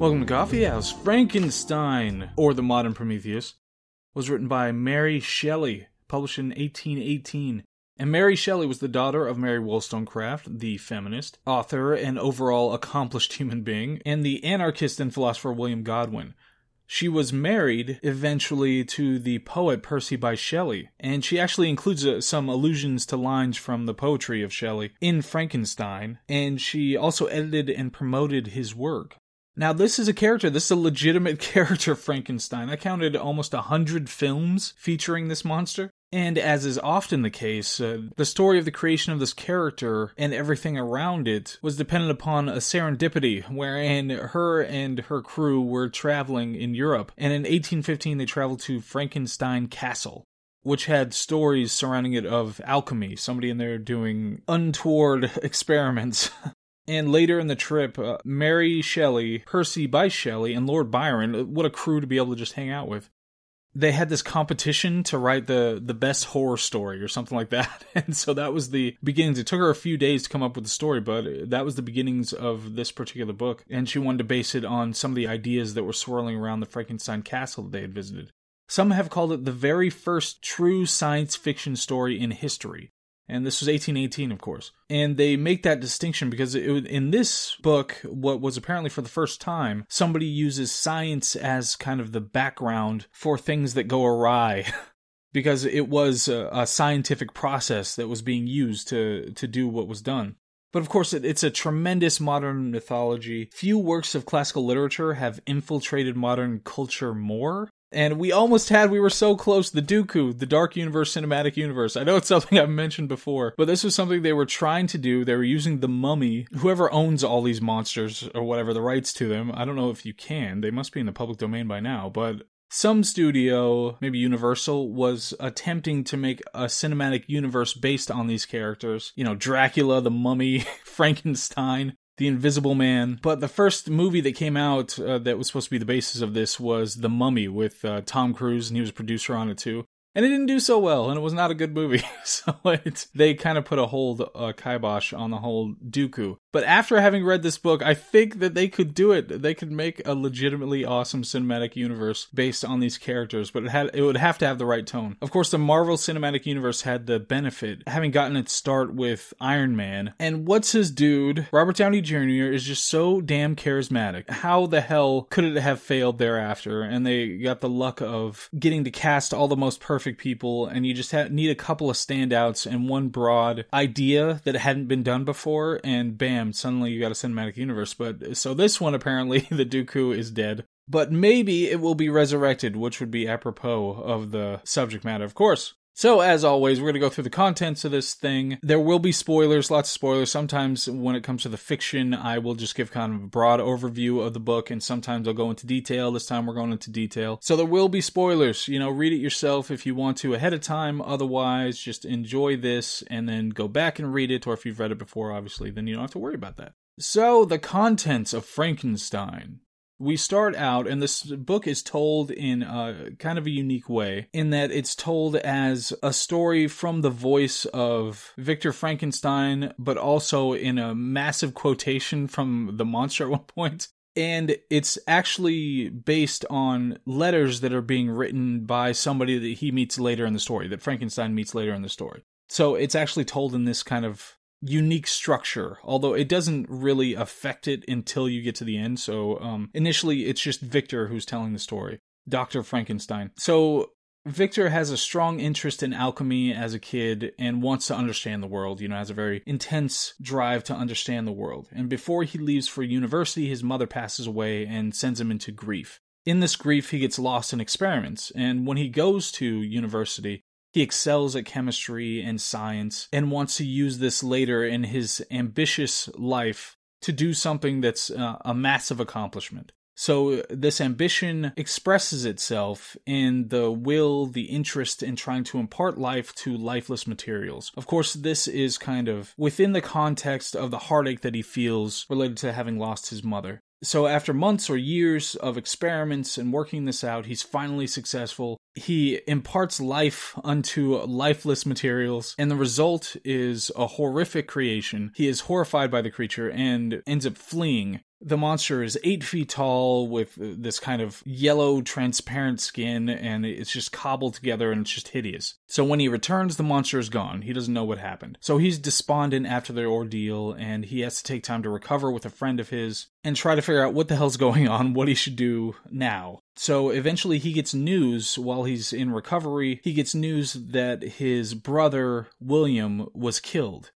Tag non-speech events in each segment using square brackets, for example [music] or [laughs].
Welcome to Coffee House. Frankenstein, or The Modern Prometheus, was written by Mary Shelley, published in 1818. And Mary Shelley was the daughter of Mary Wollstonecraft, the feminist, author, and overall accomplished [laughs] human being, and the anarchist and philosopher William Godwin. She was married eventually to the poet Percy Bysshe Shelley, and she actually includes uh, some allusions to lines from the poetry of Shelley in Frankenstein, and she also edited and promoted his work. Now, this is a character, this is a legitimate [laughs] character, Frankenstein. I counted almost a hundred films featuring this monster. And as is often the case, uh, the story of the creation of this character and everything around it was dependent upon a serendipity wherein her and her crew were traveling in Europe. And in 1815, they traveled to Frankenstein Castle which had stories surrounding it of alchemy, somebody in there doing untoward [laughs] experiments. [laughs] And later in the trip, uh, Mary Shelley, Percy Bysshe Shelley, and Lord Byron, uh, what a crew to be able to just hang out with. They had this competition to write the the best horror story or something like that. [laughs] And so that was the beginnings. It took her a few days to come up with the story, but that was the beginnings of this particular book. And she wanted to base it on some of the ideas that were swirling around the Frankenstein castle that they had visited. Some have called it the very first true science fiction story in history and this was 1818 of course and they make that distinction because it, in this book what was apparently for the first time somebody uses science as kind of the background for things that go awry [laughs] because it was a, a, scientific process that was being used to to do what was done but of course, it, it's a tremendous modern mythology. Few works of classical literature have infiltrated modern culture more. And we almost had, we were so close, the Dooku, the Dark Universe Cinematic Universe. I know it's [laughs] something I've mentioned before, but this was something they were trying to do. They were using the mummy, whoever owns all these monsters or whatever, the rights to them. I don't know if you can. They must be in the public domain by now, but some studio, maybe Universal, was attempting to make a cinematic universe based on these characters. You know, Dracula, the mummy, [laughs] Frankenstein. The Invisible Man. But the first movie that came out uh, that was supposed to be the basis of this was The Mummy with uh, Tom Cruise, and he was a producer on it too and it didn't do so well, and it was not a good movie. [laughs] so it, they kind of put a hold, uh, kibosh on the whole Dooku. But after having read this book, I think that they could do it. They could make a legitimately awesome cinematic universe based on these characters, but it had it would have to have the right tone. Of course, the Marvel Cinematic Universe had the benefit having gotten its start with Iron Man, and what's his dude? Robert Downey Jr. is just so damn charismatic. How the hell could it have failed thereafter? And they got the luck of getting to cast all the most perfect people, and you just need a couple of standouts and one broad idea that hadn't been done before, and bam, suddenly you got a cinematic universe. But so this one apparently, [laughs] the Dooku is dead. But maybe it will be resurrected, which would be apropos of the subject matter, of course. So, as always, we're going to go through the contents of this thing. There will be spoilers, lots of spoilers. Sometimes, when it comes to the fiction, I will just give kind of a broad overview of the book, and sometimes I'll go into detail. This time, we're going into detail. So, there will be spoilers. You know, read it yourself if you want to ahead of time. Otherwise, just enjoy this and then go back and read it, or if you've read it before, obviously, then you don't have to worry about that. So, the contents of Frankenstein we start out, and this book is told in a kind of a unique way, in that it's told as a story from the voice of Victor Frankenstein, but also in a massive quotation from the monster at one point. And it's actually based on letters that are being written by somebody that he meets later in the story, that Frankenstein meets later in the story. So it's actually told in this kind of unique structure, although it doesn't really affect it until you get to the end. So um, initially, it's just Victor who's telling the story, Dr. Frankenstein. So Victor has a strong interest in alchemy as a kid and wants to understand the world, you know, has a very intense drive to understand the world. And before he leaves for university, his mother passes away and sends him into grief. In this grief, he gets lost in experiments, and when he goes to university, he excels at chemistry and science and wants to use this later in his ambitious life to do something that's uh, a massive accomplishment. So, this ambition expresses itself in the will, the interest in trying to impart life to lifeless materials. Of course, this is kind of within the context of the heartache that he feels related to having lost his mother. So, after months or years of experiments and working this out, he's finally successful. He imparts life unto lifeless materials, and the result is a horrific creation. He is horrified by the creature and ends up fleeing The monster is eight feet tall with this kind of yellow, transparent skin, and it's just cobbled together and it's just hideous. So when he returns, the monster is gone. He doesn't know what happened. So he's despondent after the ordeal, and he has to take time to recover with a friend of his and try to figure out what the hell's going on, what he should do now. So eventually he gets news while he's in recovery. He gets news that his brother, William, was killed.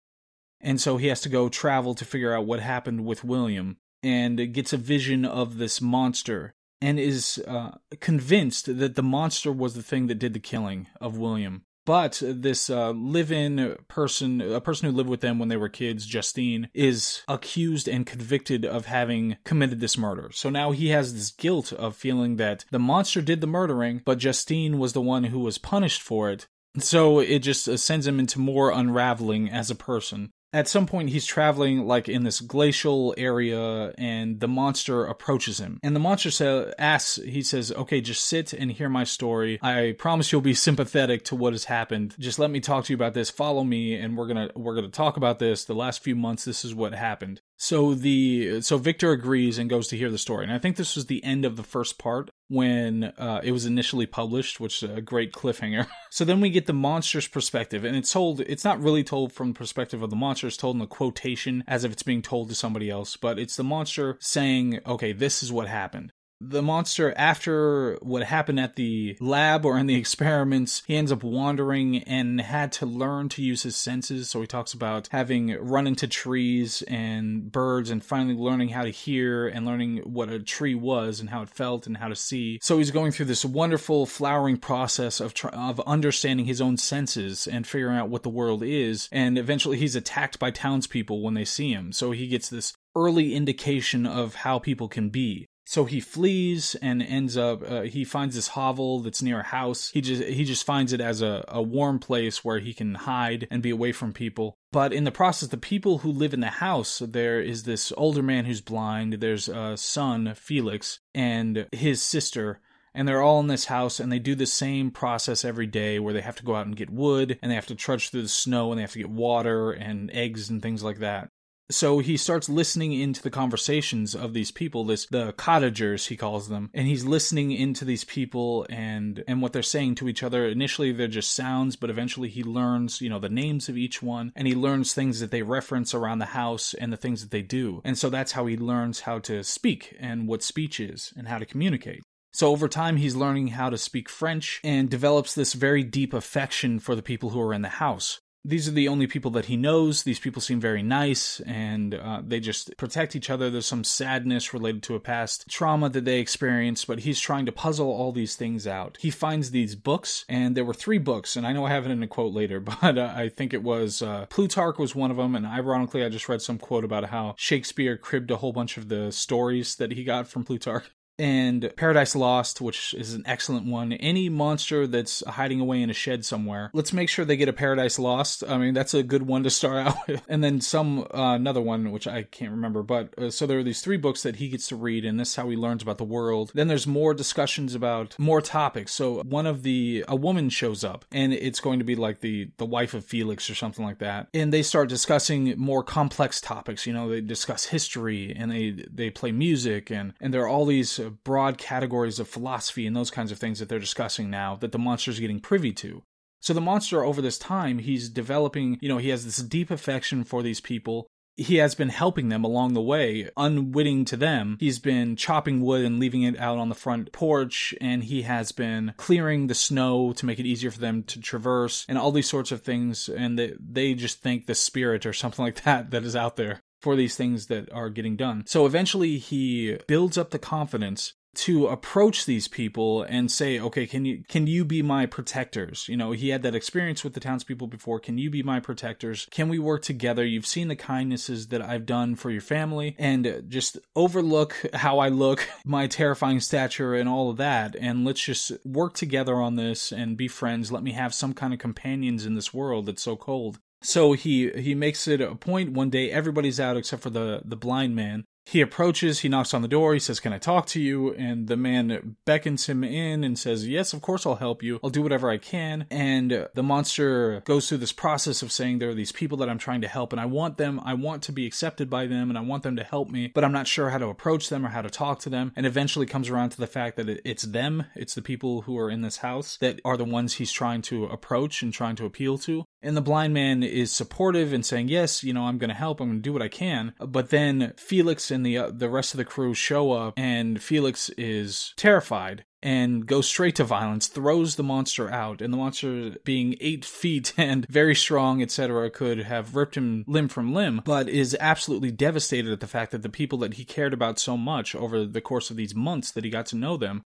And so he has to go travel to figure out what happened with William and gets a vision of this monster and is uh, convinced that the monster was the thing that did the killing of William. But this uh, live-in person, a person who lived with them when they were kids, Justine, is accused and convicted of having committed this murder. So now he has this guilt of feeling that the monster did the murdering, but Justine was the one who was punished for it. So it just uh, sends him into more unraveling as a person at some point he's traveling like in this glacial area and the monster approaches him. And the monster sa- asks he says okay just sit and hear my story. I promise you'll be sympathetic to what has happened. Just let me talk to you about this. Follow me and we're gonna we're gonna talk about this. The last few months this is what happened so the so Victor agrees and goes to hear the story, and I think this was the end of the first part when uh, it was initially published, which is a great cliffhanger. [laughs] so then we get the monster's perspective, and it's told. It's not really told from the perspective of the monster; it's told in a quotation as if it's being told to somebody else. But it's the monster saying, "Okay, this is what happened." The monster, after what happened at the lab or in the [laughs] experiments, he ends up wandering and had to learn to use his senses. So he talks about having run into trees and birds and finally learning how to hear and learning what a tree was and how it felt and how to see. So he's going through this wonderful flowering process of tr- of understanding his own senses and figuring out what the world is. And eventually he's attacked by townspeople when they see him. So he gets this early indication of how people can be. So he flees and ends up. Uh, he finds this hovel that's near a house. He just he just finds it as a, a warm place where he can hide and be away from people. But in the process, the people who live in the house, there is this older man who's blind. There's a son, Felix, and his sister and they're all in this house and they do the same process every day where they have to go out and get wood and they have to trudge through the snow and they have to get water and eggs and things like that so he starts listening into the conversations of these people this the cottagers he calls them. And he's listening into these people and and what they're saying to each other. Initially they're just sounds but eventually he learns you know the names of each one. And he learns things that they reference around the house and the things that they do. And so that's how he learns how to speak and what speech is and how to communicate. So over time, he's learning how to speak French and develops this very deep affection for the people who are in the house these are the only people that he knows. These people seem very nice and uh, they just protect each other. There's some sadness related to a past trauma that they experienced, but he's trying to puzzle all these things out. He finds these books, and there were three books, and I know I have it in a quote later, [laughs] but uh, I think it was uh, Plutarch was one of them, and ironically, I just read some quote about how Shakespeare cribbed a whole bunch of the stories that he got from Plutarch and Paradise Lost, which is an excellent one. Any monster that's hiding away in a shed somewhere, let's make sure they get a Paradise Lost. I mean, that's a good one to start [laughs] out with. And then some, uh, another one, which I can't remember. But uh, so there are these three books that he gets to read, and this is how he learns about the world. Then there's more discussions about more topics. So one of the, a woman shows up, and it's going to be like the, the wife of Felix or something like that. And they start discussing more complex topics. You know, they discuss history and they, they play music, and, and there are all these broad categories of philosophy and those kinds of things that they're discussing now that the monster is getting privy to. So the monster over this time, he's developing, you know, he has this deep affection for these people. He has been helping them along the way, unwitting to them. He's been chopping wood and leaving it out on the front porch, and he has been clearing the snow to make it easier for them to traverse, and all these sorts of things. And they, they just think the spirit or something like that that is out there for these things that are getting done. So eventually he builds up the confidence to approach these people and say, okay, can you can you be my protectors? You know, he had that experience with the townspeople before. Can you be my protectors? Can we work together? You've seen the kindnesses that I've done for your family, and just overlook how I look, [laughs] my terrifying stature, and all of that, and let's just work together on this and be friends. Let me have some kind of companions in this world that's so cold. So he he makes it a point one day everybody's out except for the the blind man he approaches, he knocks on the door, he says, Can I talk to you? And the man beckons him in and says, Yes, of course I'll help you. I'll do whatever I can. And the monster goes through this process of saying, There are these people that I'm trying to help, and I want them, I want to be accepted by them, and I want them to help me, but I'm not sure how to approach them or how to talk to them. And eventually comes around to the fact that it's them, it's the people who are in this house that are the ones he's trying to approach and trying to appeal to. And the blind man is supportive and saying, Yes, you know, I'm going to help, I'm going to do what I can. But then Felix and the uh, the rest of the crew show up, and Felix is terrified and goes straight to violence, throws the monster out, and the monster, being eight [laughs] feet and very strong, etc., could have ripped him limb from limb, but is absolutely devastated at the fact that the people that he cared about so much over the course of these months that he got to know them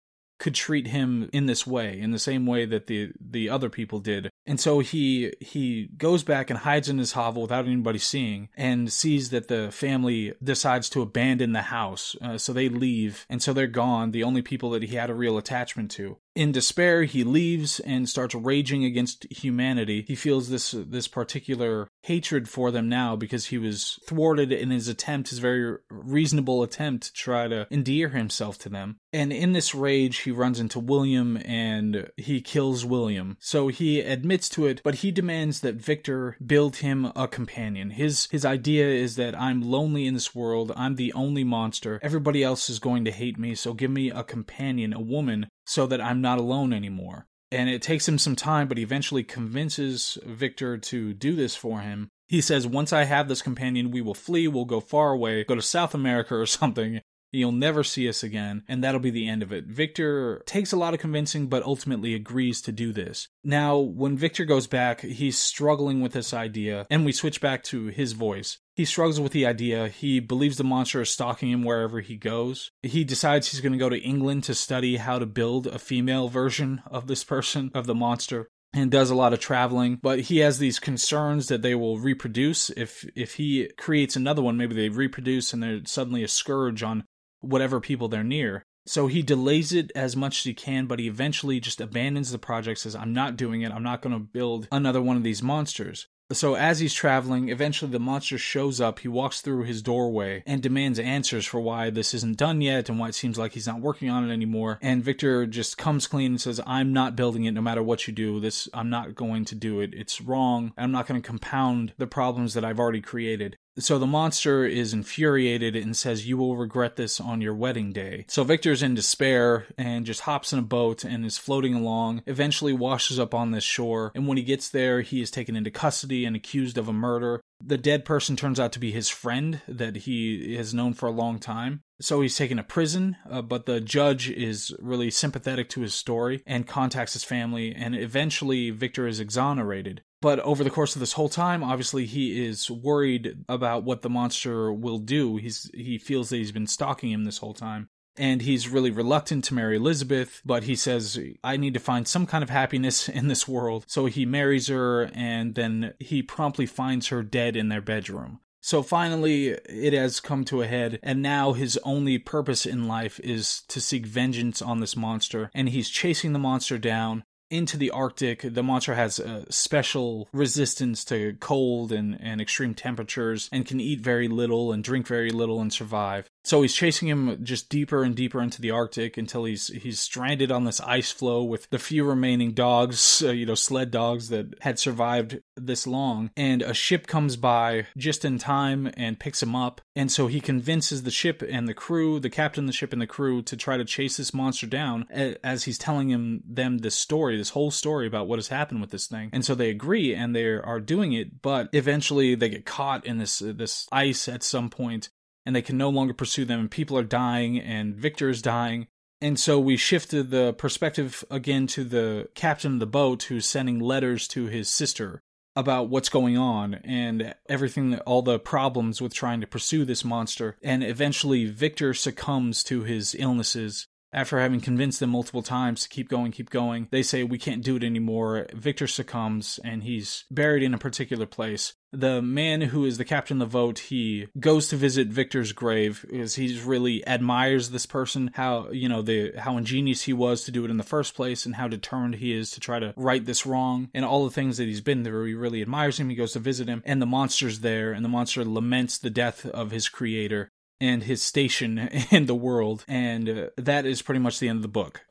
could treat him in this way, in the same way that the the other people did. And so he he goes back and hides in his hovel without anybody seeing, and sees that the family decides to abandon the house. Uh, so they leave, and so they're gone. The only people that he had a real attachment to. In despair, he leaves and starts raging against humanity. He feels this this particular hatred for them now because he was thwarted in his attempt, his very reasonable attempt to try to endear himself to them. And in this rage, he runs into William and he kills William. So he admits to it, but he demands that Victor build him a companion. His his idea is that I'm lonely in this world. I'm the only monster. Everybody else is going to hate me, so give me a companion, a woman so that I'm not alone anymore. And it takes him some time, but he eventually convinces Victor to do this for him. He says, Once I have this companion, we will flee, we'll go far away, go to South America or [laughs] something, You'll never see us again, and that'll be the end of it. Victor takes a lot of convincing, but ultimately agrees to do this. Now, when Victor goes back, he's struggling with this idea, and we switch back to his voice. He struggles with the idea. He believes the monster is stalking him wherever he goes. He decides he's going to go to England to study how to build a female version of this person, of the monster and does a lot of traveling but he has these concerns that they will reproduce if if he creates another one maybe they reproduce and they're suddenly a scourge on whatever people they're near. So he delays it as much as he can, but he eventually just abandons the project, says, I'm not doing it. I'm not going to build another one of these monsters. So as he's traveling, eventually the monster shows up. He walks through his doorway and demands answers for why this isn't done yet and why it seems like he's not working on it anymore. And Victor just comes clean and says, "I'm not building it no matter what you do. This I'm not going to do it. It's wrong. I'm not going to compound the problems that I've already created." So the monster is infuriated and says, You will regret this on your wedding day. So Victor's in despair and just hops in a boat and is floating along, eventually washes up on this shore. And when he gets there, he is taken into custody and accused of a murder. The dead person turns out to be his friend that he has known for a long time. So he's taken to prison, uh, but the judge is really sympathetic to his story and contacts his family, and eventually Victor is exonerated. But over the course of this whole time, obviously he is worried about what the monster will do. He's he feels that he's been stalking him this whole time. And he's really reluctant to marry Elizabeth, but he says, I need to find some kind of happiness [laughs] in this world. So he marries her, and then he promptly finds her dead in their bedroom. So finally, it has come to a head, and now his only purpose in life is to seek vengeance on this monster. And he's chasing the monster down, into the Arctic. The monster has a special resistance to cold and, and extreme temperatures and can eat very little and drink very little and survive. So he's chasing him just deeper and deeper into the Arctic until he's he's stranded on this ice floe with the few remaining dogs, uh, you know, sled dogs that had survived this long. And a ship comes by just in time and picks him up. And so he convinces the ship and the crew, the captain of the ship and the crew, to try to chase this monster down as he's telling him them this story, this whole story about what has happened with this thing. And so they agree and they are doing it, but eventually they get caught in this this ice at some point and they can no longer pursue them, and people are dying, and Victor is dying. And so we shifted the perspective again to the captain of the boat who's sending letters to his sister about what's going on and everything, all the problems with trying to pursue this monster. And eventually, Victor succumbs to his illnesses after having convinced them multiple times to keep going, keep going, they say, We can't do it anymore. Victor succumbs and he's buried in a particular place. The man who is the captain of the vote, he goes to visit Victor's grave because he really admires this person, how, you know, the, how ingenious he was to do it in the first place and how determined he is to try to right this wrong and all the things that he's been through. He really admires him. He goes to visit him and the monster's there and the monster laments the death of his creator and his station [laughs] in the world, and uh, that is pretty much the end of the book.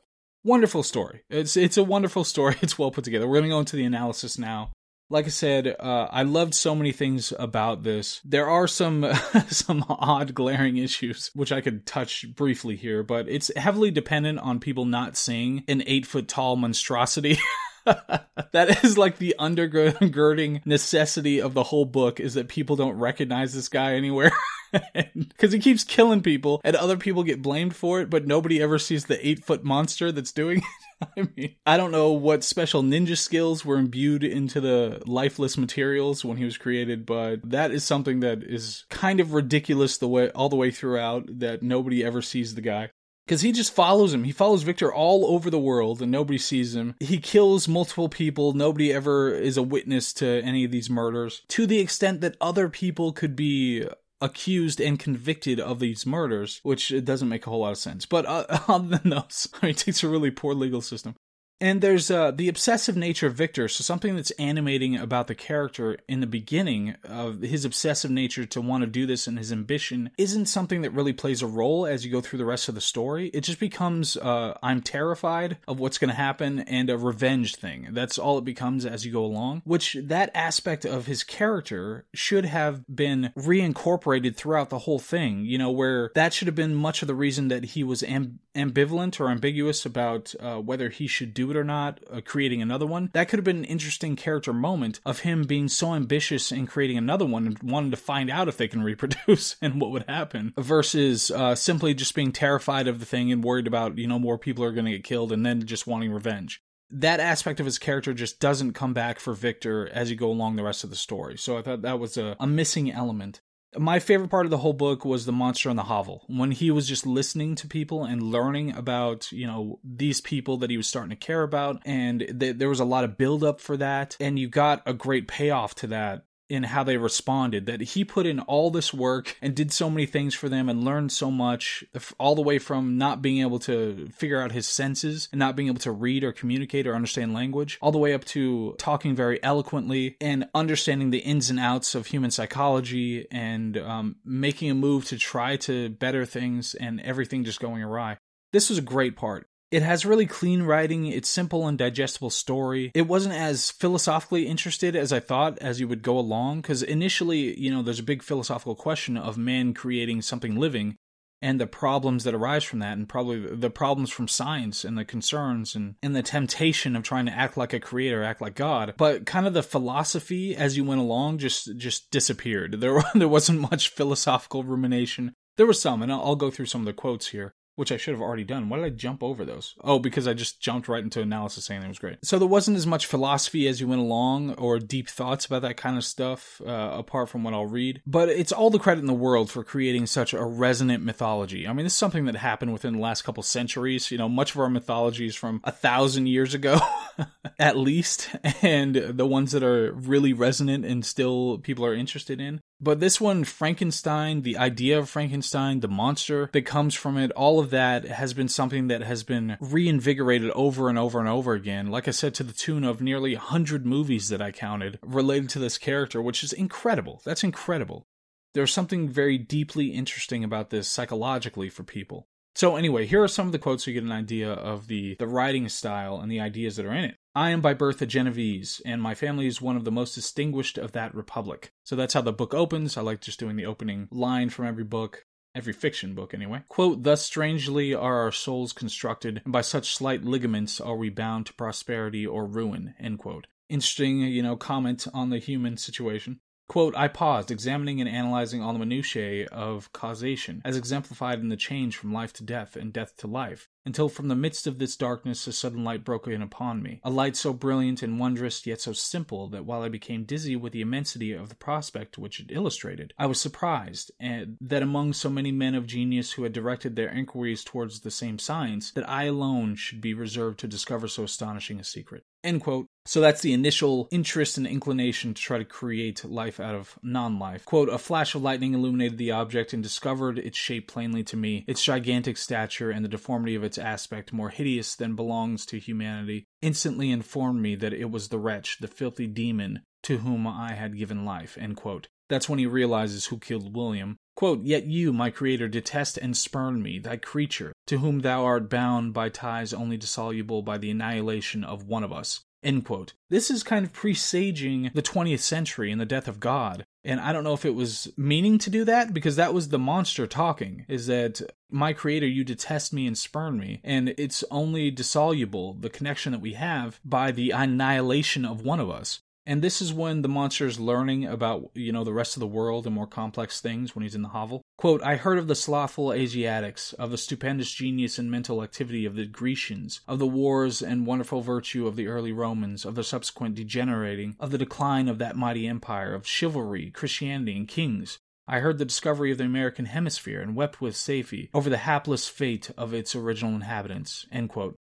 Wonderful story. It's it's a wonderful story. [laughs] It's well put together. We're going to go into the analysis now. Like I said, uh, I loved so many things about this. There are some [laughs] some odd, glaring issues which I could touch briefly here, but it's heavily dependent on people not seeing an eight foot tall monstrosity. [laughs] that is like the undergirding necessity of the whole book is that people don't recognize this guy anywhere [laughs] because he keeps killing people and other people get blamed for it but nobody ever sees the eight foot monster that's doing it [laughs] I mean, I don't know what special ninja skills were imbued into the lifeless materials when he was created, but that is something that is kind of ridiculous the way all the way throughout that nobody ever sees the guy because he just follows him. He follows Victor all over the world and nobody sees him. He kills multiple people. Nobody ever is a witness to any of these murders to the extent that other people could be accused and convicted of these murders, which it doesn't make a whole lot of sense. But uh, [laughs] other than those, I mean, it takes a really poor legal system. And there's uh, the obsessive nature of Victor. So something that's animating about the character in the beginning of his obsessive nature to want to do this and his ambition isn't something that really plays a role as you go through the rest of the story. It just becomes uh, I'm terrified of what's going to happen and a revenge thing. That's all it becomes as you go along. Which that aspect of his character should have been reincorporated throughout the whole thing. You know, where that should have been much of the reason that he was amb- ambivalent or ambiguous about uh, whether he should do it or not, uh, creating another one. That could have been an interesting character moment of him being so ambitious in creating another one and wanting to find out if they can [laughs] reproduce and what would happen, versus uh, simply just being terrified of the thing and worried about, you know, more people are going to get killed and then just wanting revenge that aspect of his character just doesn't come back for Victor as you go along the rest of the story. So I thought that was a, a missing element my favorite part of the whole book was the monster in the hovel. When he was just listening to people and learning about you know these people that he was starting to care about and th- there was a lot of build up for that and you got a great payoff to that in how they responded that he put in all this work and did so many things for them and learned so much all the way from not being able to figure out his senses and not being able to read or communicate or understand language all the way up to talking very eloquently and understanding the ins and outs of human psychology and um, making a move to try to better things and everything just going awry. This was a great part it has really clean writing, it's simple and digestible story. It wasn't as philosophically interested as I thought as you would go along, because initially, you know, there's a big philosophical question of man creating something living and the problems that arise from that, and probably the problems from science and the concerns and, and the temptation of trying to act like a creator, act like God. But kind of the philosophy as you went along just just disappeared. There [laughs] there wasn't much philosophical rumination. There was some, and I'll, I'll go through some of the quotes here which I should have already done. Why did I jump over those? Oh, because I just jumped right into analysis saying it was great. So there wasn't as much philosophy as you went along or deep thoughts about that kind of stuff, uh, apart from what I'll read. But it's all the credit in the world for creating such a resonant mythology. I mean, this is something that happened within the last couple centuries. You know, much of our mythology is from a thousand years ago, [laughs] at least, and the ones that are really resonant and still people are interested in. But this one, Frankenstein, the idea of Frankenstein, the monster that comes from it, all of that has been something that has been reinvigorated over and over and over again. Like I said, to the tune of nearly 100 movies that I counted related to this character, which is incredible. That's incredible. There's something very deeply interesting about this psychologically for people. So anyway, here are some of the quotes so you get an idea of the the writing style and the ideas that are in it. I am by birth a Genevese, and my family is one of the most distinguished of that republic. So that's how the book opens. I like just doing the opening line from every book. Every fiction book, anyway. Quote, Thus strangely are our souls constructed, and by such slight ligaments are we bound to prosperity or ruin. End quote. Interesting, you know, comment on the human situation. Quote, I paused, examining and analyzing all the minutiae of causation, as exemplified in the change from life to death and death to life, until from the midst of this darkness a sudden light broke in upon me. A light so brilliant and wondrous, yet so simple, that while I became dizzy with the immensity of the prospect which it illustrated, I was surprised eh, that among so many men of genius who had directed their inquiries towards the same science, that I alone should be reserved to discover so astonishing a secret. End quote. So that's the initial interest and inclination to try to create life out of non life. Quote, a flash of lightning illuminated the object and discovered its shape plainly to me, its gigantic stature and the deformity of its its aspect more hideous than belongs to humanity, instantly informed me that it was the wretch, the filthy demon, to whom I had given life. That's when he realizes who killed William. Quote, Yet you, my creator, detest and spurn me, thy creature, to whom thou art bound by ties only dissoluble by the annihilation of one of us. End quote. This is kind of presaging the 20th century and the death of God. And I don't know if it was meaning to do that because that was the monster talking is that my creator, you detest me and spurn me. And it's only dissoluble, the connection that we have, by the annihilation of one of us. And this is when the monster is learning about, you know, the rest of the world and more complex things when he's in the hovel. Quote, I heard of the slothful Asiatics, of the stupendous genius and mental activity of the Grecians, of the wars and wonderful virtue of the early Romans, of the subsequent degenerating, of the decline of that mighty empire, of chivalry, Christianity, and kings. I heard the discovery of the American hemisphere and wept with Safie over the hapless fate of its original inhabitants.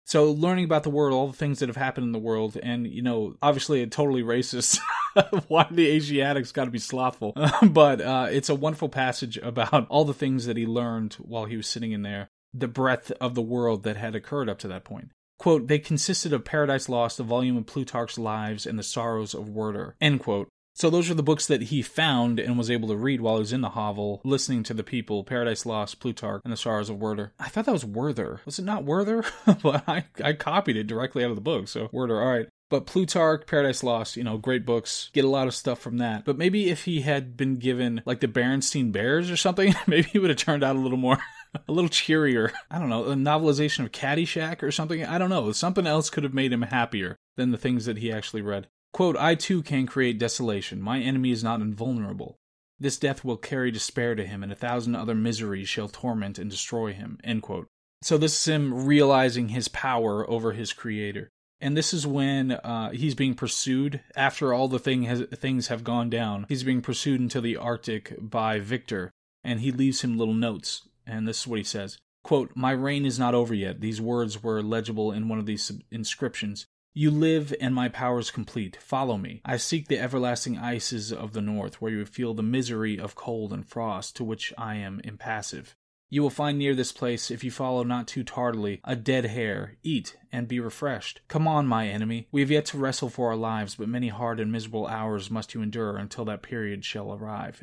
So learning about the world, all the things that have happened in the world, and you know, obviously a totally racist. [laughs] Why the Asiatics got to be slothful? [laughs] but uh, it's a wonderful passage about all the things that he learned while he was sitting in there, the breadth of the world that had occurred up to that point. Quote, they consisted of Paradise Lost, a volume of Plutarch's Lives, and the Sorrows of Werther. End quote. So those are the books that he found and was able to read while he was in the hovel, listening to the people, Paradise Lost, Plutarch, and the Sorrows of Werther. I thought that was Werther. Was it not Werther? [laughs] but I, I copied it directly out of the book, so Werther, alright. But Plutarch, Paradise Lost, you know, great books. Get a lot of stuff from that. But maybe if he had been given like the Berenstein Bears or something, [laughs] maybe he would have turned out a little more, [laughs] a little cheerier. I don't know, a novelization of Caddyshack or something. I don't know. Something else could have made him happier than the things that he actually read. Quote, I too can create desolation. My enemy is not invulnerable. This death will carry despair to him, and a thousand other miseries shall torment and destroy him. So this is him realizing his power over his creator. And this is when uh, he's being pursued after all the thing has, things have gone down. He's being pursued into the Arctic by Victor, and he leaves him little notes. And this is what he says Quote, My reign is not over yet. These words were legible in one of these inscriptions. You live, and my power is complete. Follow me. I seek the everlasting ices of the north, where you feel the misery of cold and frost, to which I am impassive. You will find near this place, if you follow not too tardily, a dead hare. Eat, and be refreshed. Come on, my enemy. We have yet to wrestle for our lives, but many hard and miserable hours must you endure until that period shall arrive.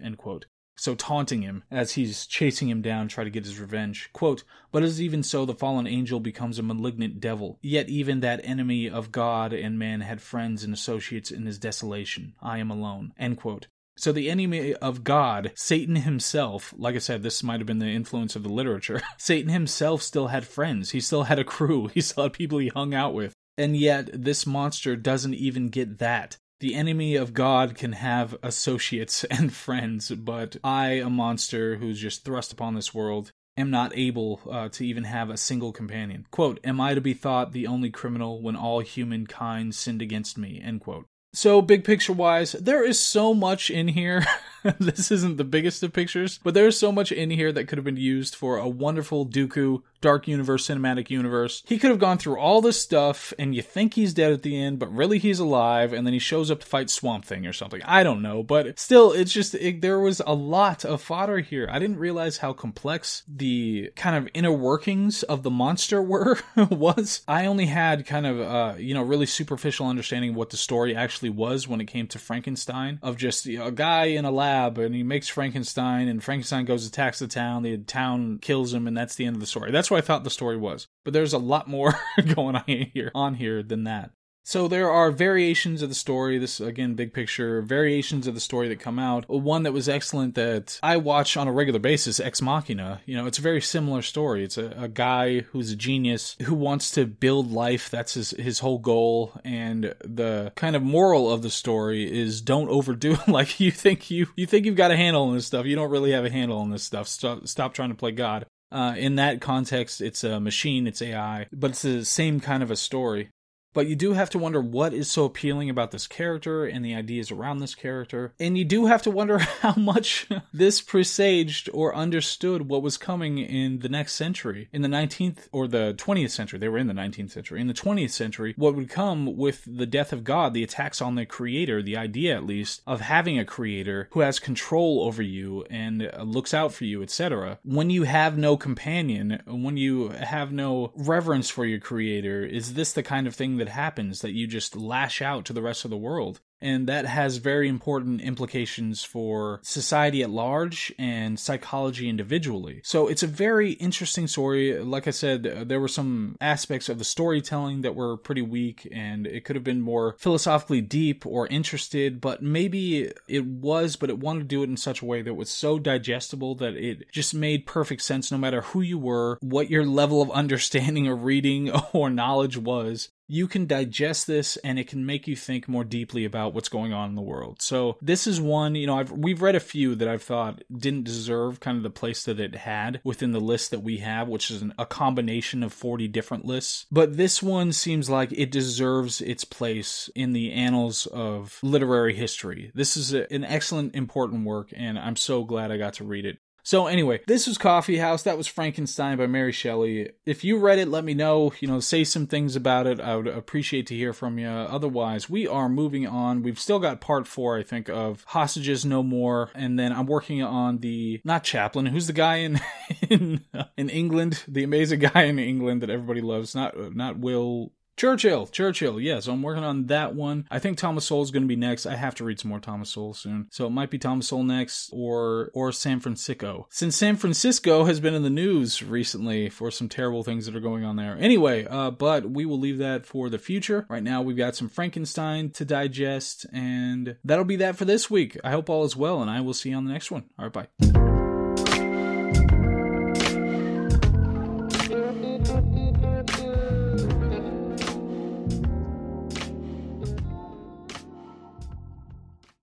So taunting him as he's chasing him down, try to get his revenge. Quote, But as even so the fallen angel becomes a malignant devil, yet even that enemy of God and man had friends and associates in his desolation. I am alone. End quote. So the enemy of God, Satan himself, like I said, this might have been the influence of the literature. [laughs] Satan himself still had friends. He still had a crew. [laughs] He still had people he hung out with. And yet this monster doesn't even get that the enemy of God can have associates [laughs] and friends, but I, a monster who's just thrust upon this world, am not able uh, to even have a single companion. Quote, Am I to be thought the only criminal when all humankind sinned against me? End quote. So, big picture wise, there is so much in here. [laughs] this isn't the biggest of pictures, but there's so much in here that could have been used for a wonderful Dooku Dark Universe cinematic universe. He could have gone through all this stuff, and you think he's dead at the end, but really he's alive, and then he shows up to fight Swamp Thing or something. I don't know, but still, it's just it, there was a lot of fodder here. I didn't realize how complex the kind of inner workings of the monster were [laughs] was. I only had kind of uh, you know really superficial understanding of what the story actually was when it came to Frankenstein of just you know, a guy in a lab and he makes Frankenstein, and Frankenstein goes attacks the town. The town kills him, and that's the end of the story. That's what I thought the story was. But there's a lot more [laughs] going on here on here than that. So there are variations of the story. This again, big picture variations of the story that come out. One that was excellent that I watch on a regular basis, Ex Machina. You know, it's a very similar story. It's a, a guy who's a genius who wants to build life. That's his his whole goal. And the kind of moral of the story is don't overdo. [laughs] like you think you you think you've got a handle on this stuff. You don't really have a handle on this stuff. Stop stop trying to play God. Uh, in that context, it's a machine, it's AI, but it's the same kind of a story. But you do have to wonder what is so appealing about this character and the ideas around this character. And you do have to wonder [laughs] how much this presaged or understood what was coming in the next century. In the 19th or the 20th century, they were in the 19th century. In the 20th century, what would come with the death of God, the attacks on the creator, the idea at least of having a creator who has control over you and uh, looks out for you, etc. When you have no companion, when you have no reverence for your creator, is this the kind of thing that happens that you just lash out to the rest of the world? and that has very important implications for society at large and psychology individually. So it's a very interesting story. Like I said, there were some aspects of the storytelling that were pretty weak, and it could have been more philosophically deep or interested, but maybe it was, but it wanted to do it in such a way that was so digestible that it just made perfect sense no matter who you were, what your level of [laughs] understanding or reading [laughs] or knowledge was you can digest this and it can make you think more deeply about what's going on in the world. So this is one, you know, I've we've read a few that I've thought didn't deserve kind of the place that it had within the list that we have, which is an, a combination of 40 different lists. But this one seems like it deserves its place in the annals of literary history. This is a, an excellent important work and I'm so glad I got to read it. So anyway, this was Coffee House. That was Frankenstein by Mary Shelley. If you read it, let me know. You know, say some things about it. I would appreciate to hear from you. Otherwise, we are moving on. We've still got part four, I think, of Hostages No More, and then I'm working on the not Chaplin. Who's the guy in [laughs] in uh, in England? The amazing guy in England that everybody loves. Not uh, not Will Churchill, Churchill, yes, I'm working on that one. I think Thomas Sowell is going to be next. I have to read some more Thomas Sowell soon, so it might be Thomas Sowell next, or or San Francisco. Since San Francisco has been in the news recently for some terrible things that are going on there. Anyway, uh, but we will leave that for the future. Right now, we've got some Frankenstein to digest, and that'll be that for this week. I hope all is well, and I will see you on the next one. All right, bye.